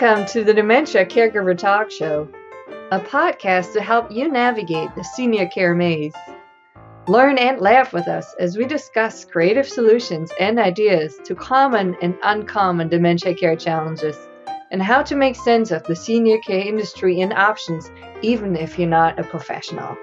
Welcome to the Dementia Caregiver Talk Show, a podcast to help you navigate the senior care maze. Learn and laugh with us as we discuss creative solutions and ideas to common and uncommon dementia care challenges and how to make sense of the senior care industry and options, even if you're not a professional.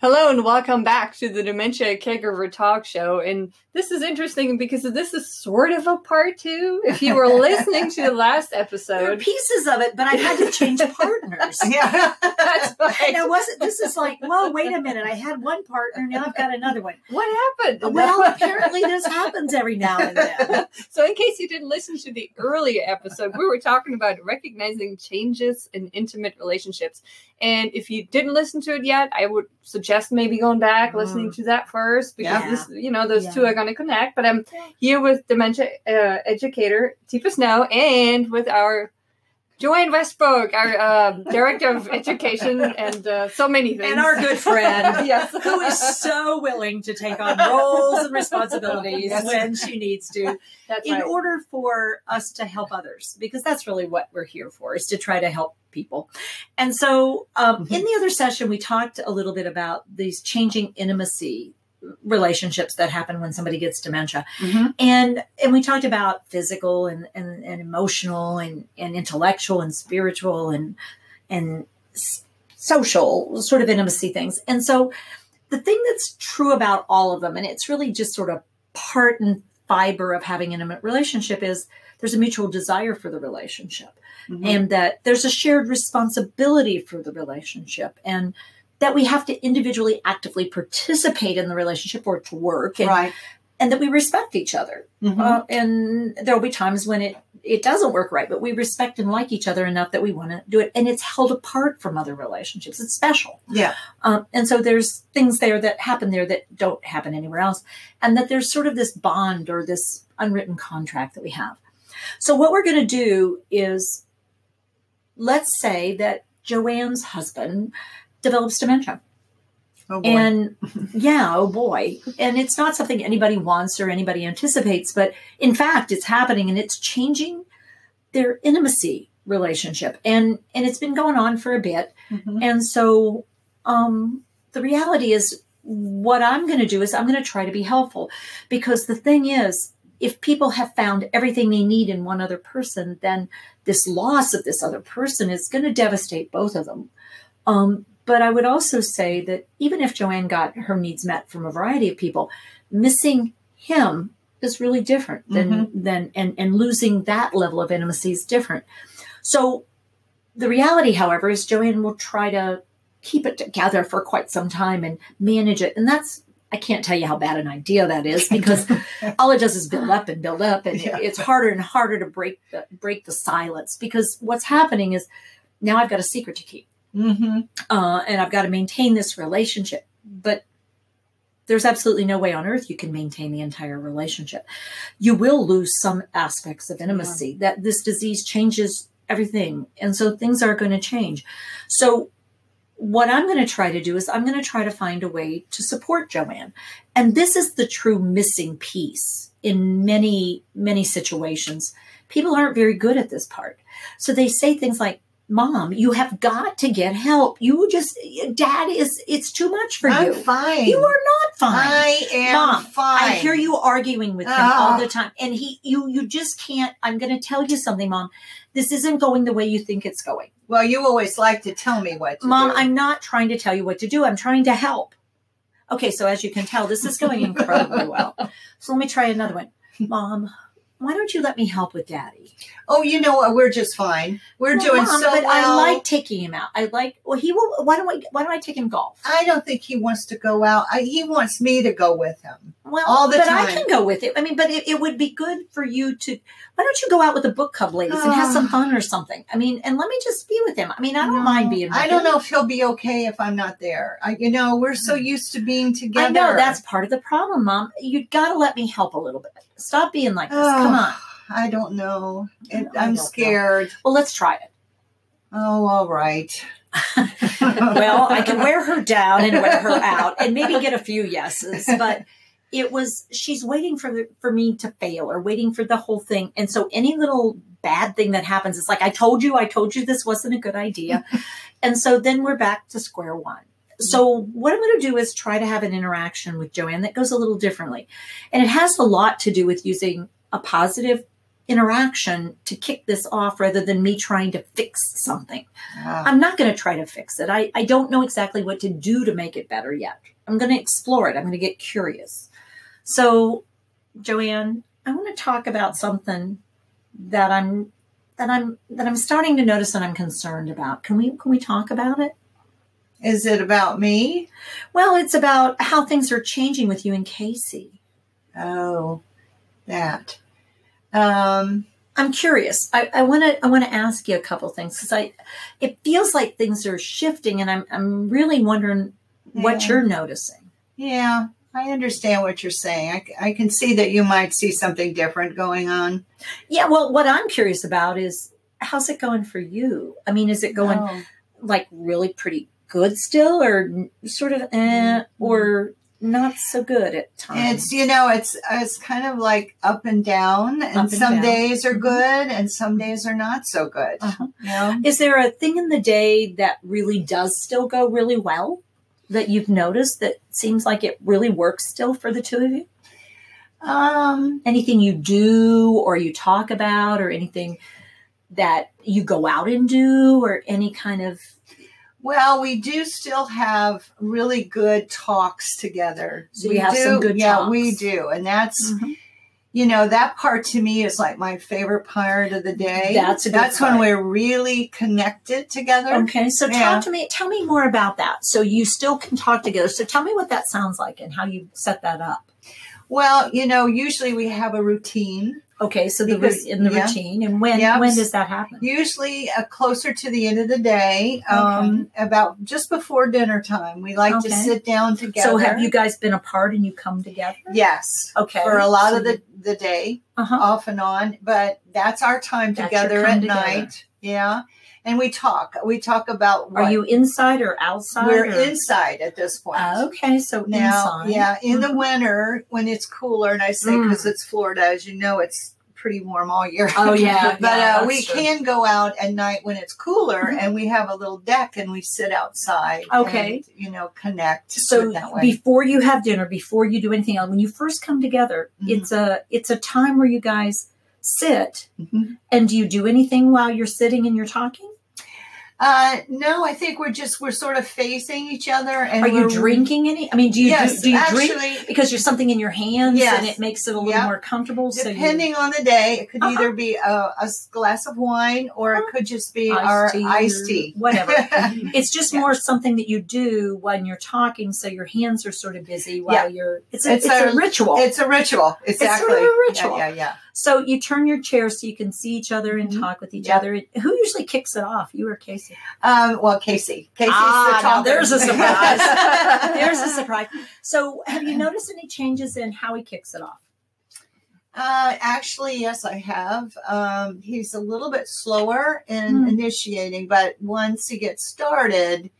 Hello and welcome back to the Dementia Caregiver Talk Show. And this is interesting because this is sort of a part two. If you were listening to the last episode, there are pieces of it, but I had to change partners. yeah, that's right. And it wasn't. This is like, whoa, wait a minute. I had one partner, now I've got another one. What happened? Well, apparently this happens every now and then. So, in case you didn't listen to the earlier episode, we were talking about recognizing changes in intimate relationships. And if you didn't listen to it yet, I would suggest maybe going back, mm. listening to that first because yeah. this, you know, those yeah. two are going to connect. But I'm here with dementia uh, educator Teepa Snow and with our Joanne Westbrook, our uh, director of education, and uh, so many things, and our good friend, yes, who is so willing to take on roles and responsibilities yes. when she needs to, that's in right. order for us to help others, because that's really what we're here for, is to try to help people. And so, um, mm-hmm. in the other session, we talked a little bit about these changing intimacy relationships that happen when somebody gets dementia mm-hmm. and and we talked about physical and, and, and emotional and, and intellectual and spiritual and and social sort of intimacy things and so the thing that's true about all of them and it's really just sort of part and fiber of having an intimate relationship is there's a mutual desire for the relationship mm-hmm. and that there's a shared responsibility for the relationship and that we have to individually actively participate in the relationship or to work and, right. and that we respect each other. Mm-hmm. uh, and there will be times when it it doesn't work right but we respect and like each other enough that we want to do it and it's held apart from other relationships. It's special. Yeah. Um, and so there's things there that happen there that don't happen anywhere else and that there's sort of this bond or this unwritten contract that we have. So what we're going to do is let's say that joanne's husband develops dementia. Oh and yeah, oh boy. And it's not something anybody wants or anybody anticipates, but in fact, it's happening and it's changing their intimacy relationship. And and it's been going on for a bit. Mm-hmm. And so um the reality is what I'm going to do is I'm going to try to be helpful because the thing is if people have found everything they need in one other person, then this loss of this other person is going to devastate both of them. Um, but I would also say that even if Joanne got her needs met from a variety of people, missing him is really different than mm-hmm. than and and losing that level of intimacy is different. So the reality, however, is Joanne will try to keep it together for quite some time and manage it, and that's I can't tell you how bad an idea that is because all it does is build up and build up, and yeah. it's harder and harder to break the, break the silence because what's happening is now I've got a secret to keep. Mm-hmm. Uh, and I've got to maintain this relationship. But there's absolutely no way on earth you can maintain the entire relationship. You will lose some aspects of intimacy. Yeah. That this disease changes everything. And so things are going to change. So what I'm going to try to do is I'm going to try to find a way to support Joanne. And this is the true missing piece in many, many situations. People aren't very good at this part. So they say things like, mom, you have got to get help. You just, dad is, it's too much for you. I'm you. fine. You are not fine. I am mom, fine. I hear you arguing with him all the ah. time. And he, you, you just can't, I'm going to tell you something, mom. This isn't going the way you think it's going. Well, you always like to tell me what Mom, do. I'm not trying to tell you what to do. I'm trying to help. Okay, so as you can tell, this is going incredibly well. So let me try another one. Mom, why don't you let me help with daddy? Oh, you know what? We're just fine. We're well, doing Mom, so but well. I like taking him out. I like. Well, he will. Why don't I? Why don't I take him golf? I don't think he wants to go out. I, he wants me to go with him. Well, all the but time. I can go with it. I mean, but it, it, would be good for you to. Why don't you go out with the book club ladies and have some fun or something? I mean, and let me just be with him. I mean, I don't no, mind being. I don't know if he'll be okay if I'm not there. I, you know, we're so hmm. used to being together. I know that's part of the problem, Mom. You got to let me help a little bit. Stop being like this. Come on. I don't know. It, I'm scared. Know. Well, let's try it. Oh, all right. well, I can wear her down and wear her out and maybe get a few yeses, but it was she's waiting for the, for me to fail or waiting for the whole thing and so any little bad thing that happens it's like i told you i told you this wasn't a good idea and so then we're back to square one so what i'm going to do is try to have an interaction with joanne that goes a little differently and it has a lot to do with using a positive interaction to kick this off rather than me trying to fix something Ah, I'm not going to try to fix it. I, I don't know exactly what to do to make it better yet. I'm going to explore it. I'm going to get curious. So, Joanne, I want to talk about something that I'm that I'm that I'm starting to notice and I'm concerned about. Can we can we talk about it? Is it about me? Well, it's about how things are changing with you and Casey. Oh, that. Um, I'm curious. I, I want to I want to ask you a couple things because I it feels like things are shifting and I'm I'm really wondering what you're noticing. yeah, I understand what you're saying. I, I can see that you might see something different going on. Yeah, well, what I'm curious about is how's it going for you? I mean, is it going Oh. like really pretty good still, or sort of, eh, or not so good at times? It's you know it's it's kind of like up and down, and, and some down. days are Mhm. good, and some days are not so good. Uh-huh. You know? Is there a thing in the day that really does still go really well that you've noticed that seems like it really works still for the two of you? Um, Anything you do or you talk about, or anything that you go out and do, or any kind of well, we do still have really good talks together. So we have do, some good yeah, we do, and that's Mhm. you know that part to me is like my favorite part of the day. That's a good that's when we're really connected together. Okay, so Yeah. talk to me. Tell me more about that. So you still can talk together. So tell me what that sounds like and how you set that up. Well, you know, usually we have a routine. Okay, so the Because- in the yeah. routine, and when Yep. when does that happen? Usually uh, closer to the end of the day, um, about just before dinner time. We like to sit down together. So have you guys been apart and you come together? Yes. Okay, For a lot So of the, the day, uh-huh. off and on, but that's our time That's together at together. night. Yeah. And we talk. We talk about what Are you inside or outside? we're or- inside at this point. Ah, okay, so Now, inside. yeah, in the Mhm. winter when it's cooler, and I say Mm. because it's Florida, as you know, it's pretty warm all year. Oh yeah, but yeah, uh, we true. can go out at night when it's cooler, Mhm. and we have a little deck, and we sit outside. Okay. and, you know, connect. So that way. before you have dinner, before you do anything else, when you first come together, Mhm. it's a it's a time where you guys sit. Mhm. And do you do anything while you're sitting and you're talking? Uh, no, I think we're just we're sort of facing each other, and Are you drinking any? I mean, do you yes, do, do you drink because you're something in your hands Yes. and it makes it a little Yep. more comfortable? So you, depending on the day, it could Uh-huh. either be a, a glass of wine or it could just be Iced our tea iced tea, whatever. it's just Yeah. more something that you do when you're talking, so your hands are sort of busy while Yeah. you're. It's a, It's it's, a, a- ritual. It's a ritual. Exactly. sort of a ritual. Yeah, yeah, yeah. So you turn your chair so you can see each other and Mhm. talk with each Yep. other. Who usually kicks it off? You or Casey? Um, well, Casey. Casey's Ah, the now there's a surprise. There's a surprise. So, have you noticed any changes in how he kicks it off? Uh, actually, yes, I have. Um, he's a little bit slower in Hmm. initiating, but once he gets started.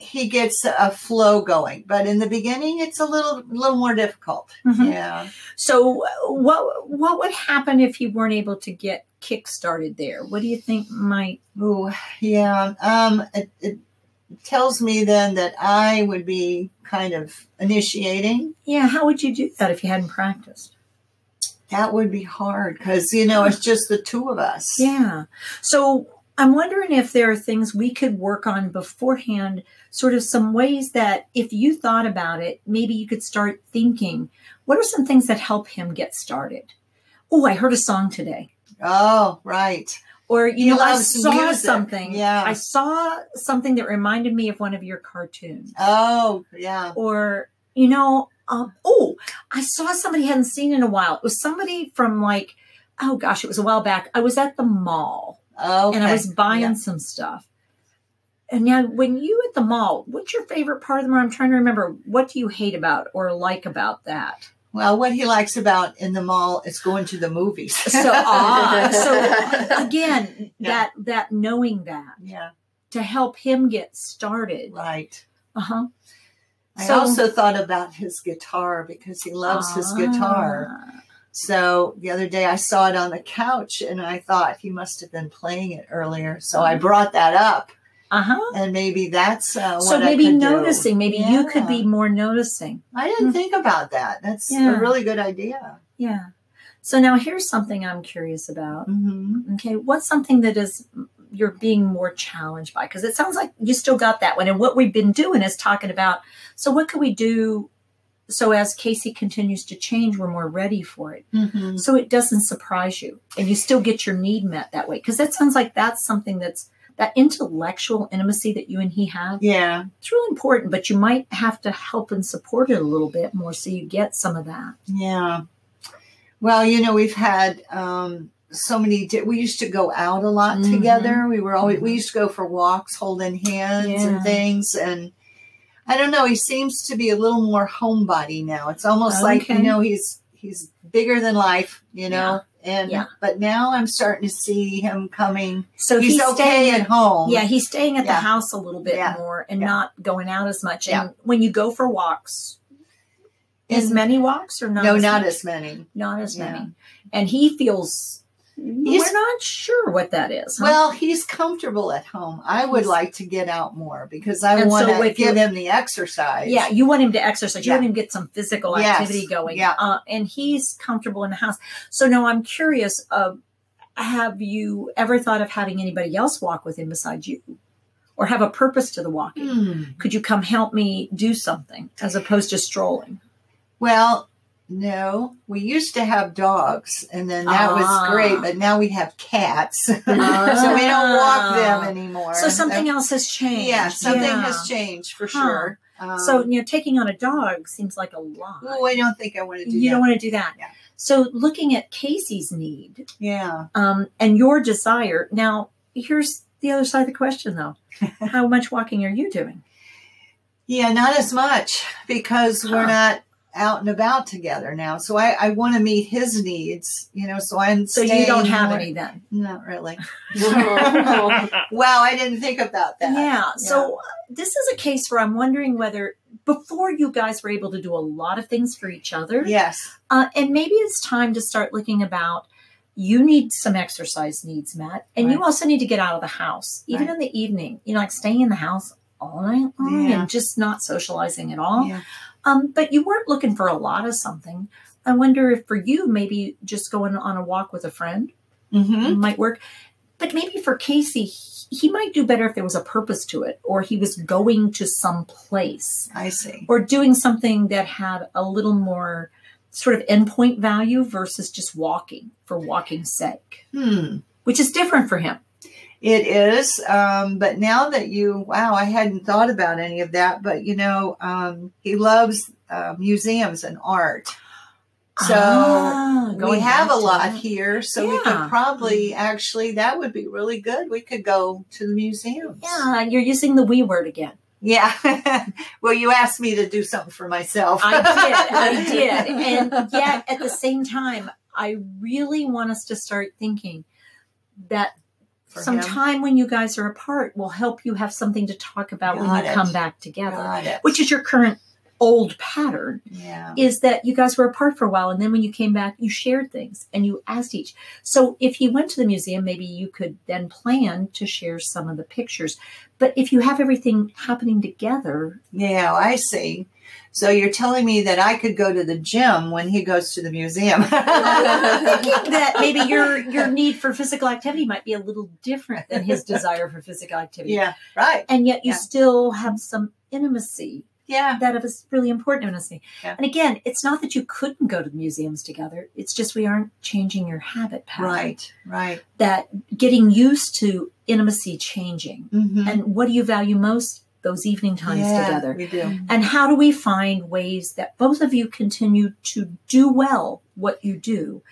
He gets a flow going. But in the beginning, it's a little, little more difficult. Mhm. Yeah. So, what what would happen if you weren't able to get kick started there? What do you think might? Ooh, yeah. Um, it, it tells me then that I would be kind of initiating. Yeah, how would you do that if you hadn't practiced? That would be hard because you know it's just the two of us. Yeah. So I'm wondering if there are things we could work on beforehand, sort of some ways that if you thought about it, maybe you could start thinking, what are some things that help him get started? Oh, I heard a song today. Oh, right. Or, you He know, I saw music. something. Yeah. I saw something that reminded me of one of your cartoons. Oh, yeah. Or, you know, um, oh, I saw somebody I hadn't seen in a while. It was somebody from like, oh gosh, it was a while back. I was at the mall Okay. and I was buying Yeah. some stuff. And now, when you at the mall, what's your favorite part of the mall? I'm trying to remember. What do you hate about or like about that? Well, what he likes about in the mall is going to the movies. So, ah, so again, Yeah. that that knowing that yeah, to help him get started. right. Uh huh. I So- also thought about his guitar because he loves his guitar. So the other day I saw it on the couch and I thought he must have been playing it earlier. So I brought that up Uh-huh. and maybe that's uh, So maybe could do. noticing, maybe you could be more noticing. I didn't Hmm. think about that. That's Yeah. a really good idea. Yeah. So now here's something I'm curious about. hmm Okay, what's something that is you're being more challenged by? Because it sounds like you still got that one. And what we've been doing is talking about so what could we do so as Casey continues to change, we're more ready for it. hmm So it doesn't surprise you and you still get your need met that way. Because that sounds like that's something that's that intellectual intimacy that you and he have. Yeah. It's really important, but you might have to help and support it a little bit more so you get some of that. Yeah. Well, you know, we've had um, so many. Di- we used to go out a lot Mhm. together. We were always. We Mhm. used to go for walks, holding hands Yeah. and things. And I don't know. He seems to be a little more homebody now. It's almost like you know he's he's bigger than life. You know. And Yeah. but now I'm starting to see him coming. So he's, he's, okay staying at home. Yeah, he's staying at the house a little bit Yeah. more and Yeah. not going out as much. Yeah. And when you go for walks, as many walks or not? no, as not much? as many. not as Yeah. many. And he feels we're not sure what that is. huh? Well, he's comfortable at home. I would He's- like to get out more because I want to with give him the exercise. yeah, you want him to exercise. You Yeah. want him to get some physical Yes. activity going. Yeah. Uh, and he's comfortable in the house. So now I'm curious. Uh, have you ever thought of having anybody else walk with him besides you, or have a purpose to the walking? Hmm. Could you come help me do something as opposed to strolling? Well, no, we used to have dogs, and then that Ah. was great. But now we have cats, so we don't walk them anymore. So something else has changed. Yeah, something Yeah. has changed for Huh. sure. Um, So you know, taking on a dog seems like a lot. oh, I don't think I want to do you that. don't want to do that. Yeah. So looking at Casey's need yeah, um, and your desire. Now, here's the other side of the question, though. How much walking are you doing? yeah, not as much because we're Huh. not out and about together now. So I, I want to meet his needs. You know, so I'm So you don't have more- any then. Not really. wow, I didn't think about that. Yeah. So uh, this is a case where I'm wondering whether before you guys were able to do a lot of things for each other, Yes. uh, and maybe it's time to start looking about. You need some exercise needs, Matt, and you also need to get out of the house, even Right. in the evening. You know, like staying in the house all night long Yeah. and just not socializing at all. Yeah. Um, but you weren't looking for a lot of something. I wonder if for you, maybe just going on a walk with a friend Mm-hmm. might work. But maybe for Casey, he- might do better if there was a purpose to it, or he was going to some place, I see. or doing something that had a little more sort of endpoint value versus just walking for walking's sake, Hmm. which is different for him. It is. Um, but now that you, wow, I hadn't thought about any of that. But you know, um, he loves uh, museums and art. So Ah, we have a lot that. here. So we could probably actually, that would be really good. We could go to the museums. Yeah, you're using the we word again. Yeah. well, you asked me to do something for myself. I did. I did. And yet, at the same time, I really want us to start thinking that some him. time when you guys are apart will help you have something to talk about when you it. come back together, Got which is your current old pattern Yeah. is that you guys were apart for a while and then when you came back you shared things and you asked each so if you went to the museum maybe you could then plan to share some of the pictures but if you have everything happening together Yeah, I see. So you're telling me that I could go to the gym when he goes to the museum. Thinking that maybe your your need for physical activity might be a little different than his desire for physical activity. yeah, right. And yet you Yeah. still have some intimacy Yeah. that is really important intimacy. Yeah. And again, it's not that you couldn't go to the museums together. It's just we aren't changing your habit pattern. Right, right. That getting used to intimacy changing. Mm-hmm. And what do you value most? Those evening times together. We do. And how do we find ways that both of you continue to do well what you do?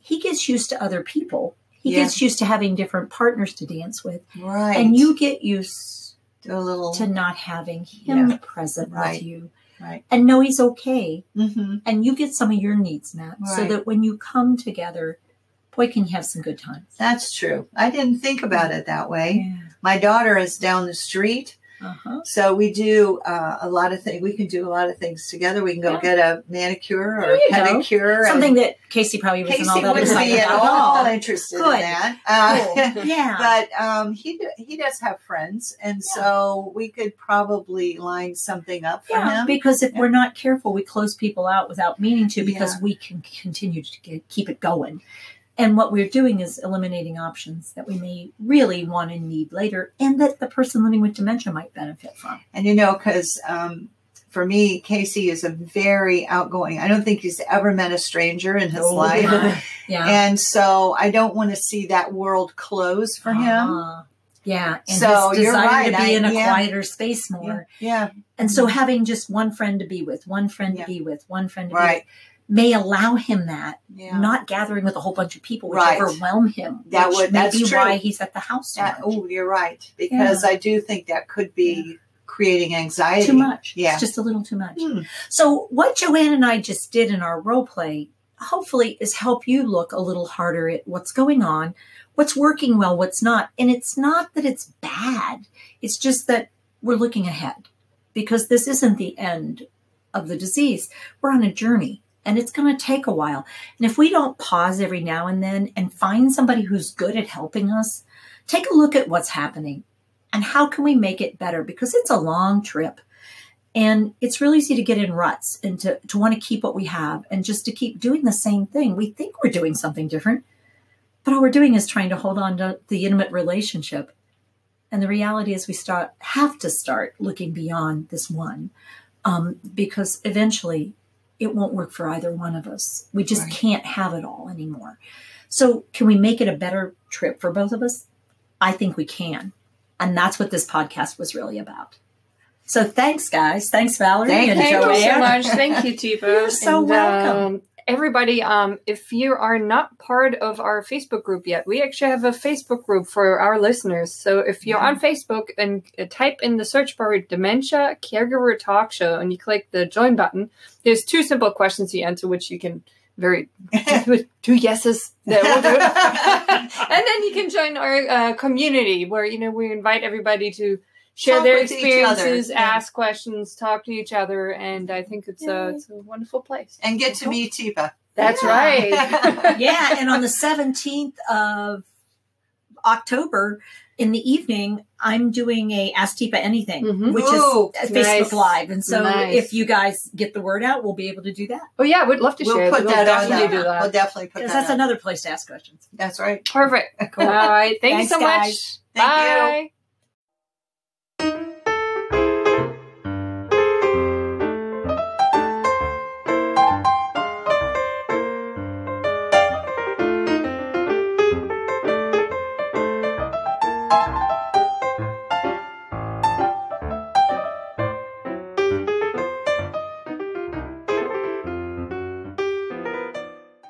He gets used to other people. He Yeah. gets used to having different partners to dance with. Right. And you get used a little. to not having him Yeah. present Right. with you. Right. And know he's okay. hmm And you get some of your needs met so that when you come together, boy, can you have some good times. That's true. I didn't think about it that way. Yeah. My daughter is down the street, Uh-huh. So we do uh, a lot of things. We can do a lot of things together. We can go Yeah. get a manicure or There you go. pedicure. Something that Casey probably wasn't Casey all that wouldn't be at all interested Good. in that. Uh, Cool. Yeah. but um, he he does have friends, and Yeah. so we could probably line something up for yeah, him. because if we're not careful, we close people out without meaning to because we can continue to keep it going. And what we're doing is eliminating options that we may really want and need later, and that the person living with dementia might benefit from. And you know, because um, for me, Casey is a very outgoing. I don't think he's ever met a stranger in his Oh, life. yeah. Yeah. And so I don't want to see that world close for him. Ah, yeah. And So his you're desire right. to be I- in a yeah. quieter space more. Yeah. And so having just one friend to be with, one friend Yeah. to be with, one friend to be Right. with may allow him that, Yeah. not gathering with a whole bunch of people which Right. overwhelm him. That would- that's be true. why he's at the house so That- oh, you're right. Because I do think that could be creating anxiety. too much. Yeah. It's just a little too much. Hmm. So what Joanne and I just did in our role play, hopefully is help you look a little harder at what's going on, what's working well, what's not. And it's not that it's bad. It's just that we're looking ahead because this isn't the end of the disease. We're on a journey and it's going to take a while. And if we don't pause every now and then and find somebody who's good at helping us, take a look at what's happening and how can we make it better because it's a long trip. And it's really easy to get in ruts and to, to want to keep what we have and just to keep doing the same thing. We think we're doing something different, but all we're doing is trying to hold on to the intimate relationship. And the reality is we start have to start looking beyond this one um, because eventually it won't work for either one of us. We just Right. can't have it all anymore. So can we make it a better trip for both of us? I think we can. And that's what this podcast was really about. So thanks, guys. Thanks, Valerie Thank and Thank you Joanne. so much. Thank you, Teepa. You're so And, welcome. um, everybody, um, if you are not part of our Facebook group yet, we actually have a Facebook group for our listeners. So if you're Yeah. on Facebook and uh, type in the search bar Dementia Caregiver Talk Show and you click the join button, there's two simple questions you answer, which you can very two yeses that will do it. and then you can join our uh, community where you know we invite everybody to share Talk their with each experiences, yeah. ask questions, talk to each other, and I think it's a it's a wonderful place. and get to meet Teepa. That's Yeah. right. yeah, and on the 17th of October in the evening, I'm doing a Ask Teepa Anything, Mhm. which Ooh, is a nice. Facebook Live. And so Nice. if you guys get the word out, we'll be able to do that. oh yeah, we'd love to We'll share. put We'll that definitely there. do that. We'll definitely put Because that that's on. another place to ask questions. That's right. Perfect. Cool. All right. Thank Thanks, you so guys. much. Thank you. Bye.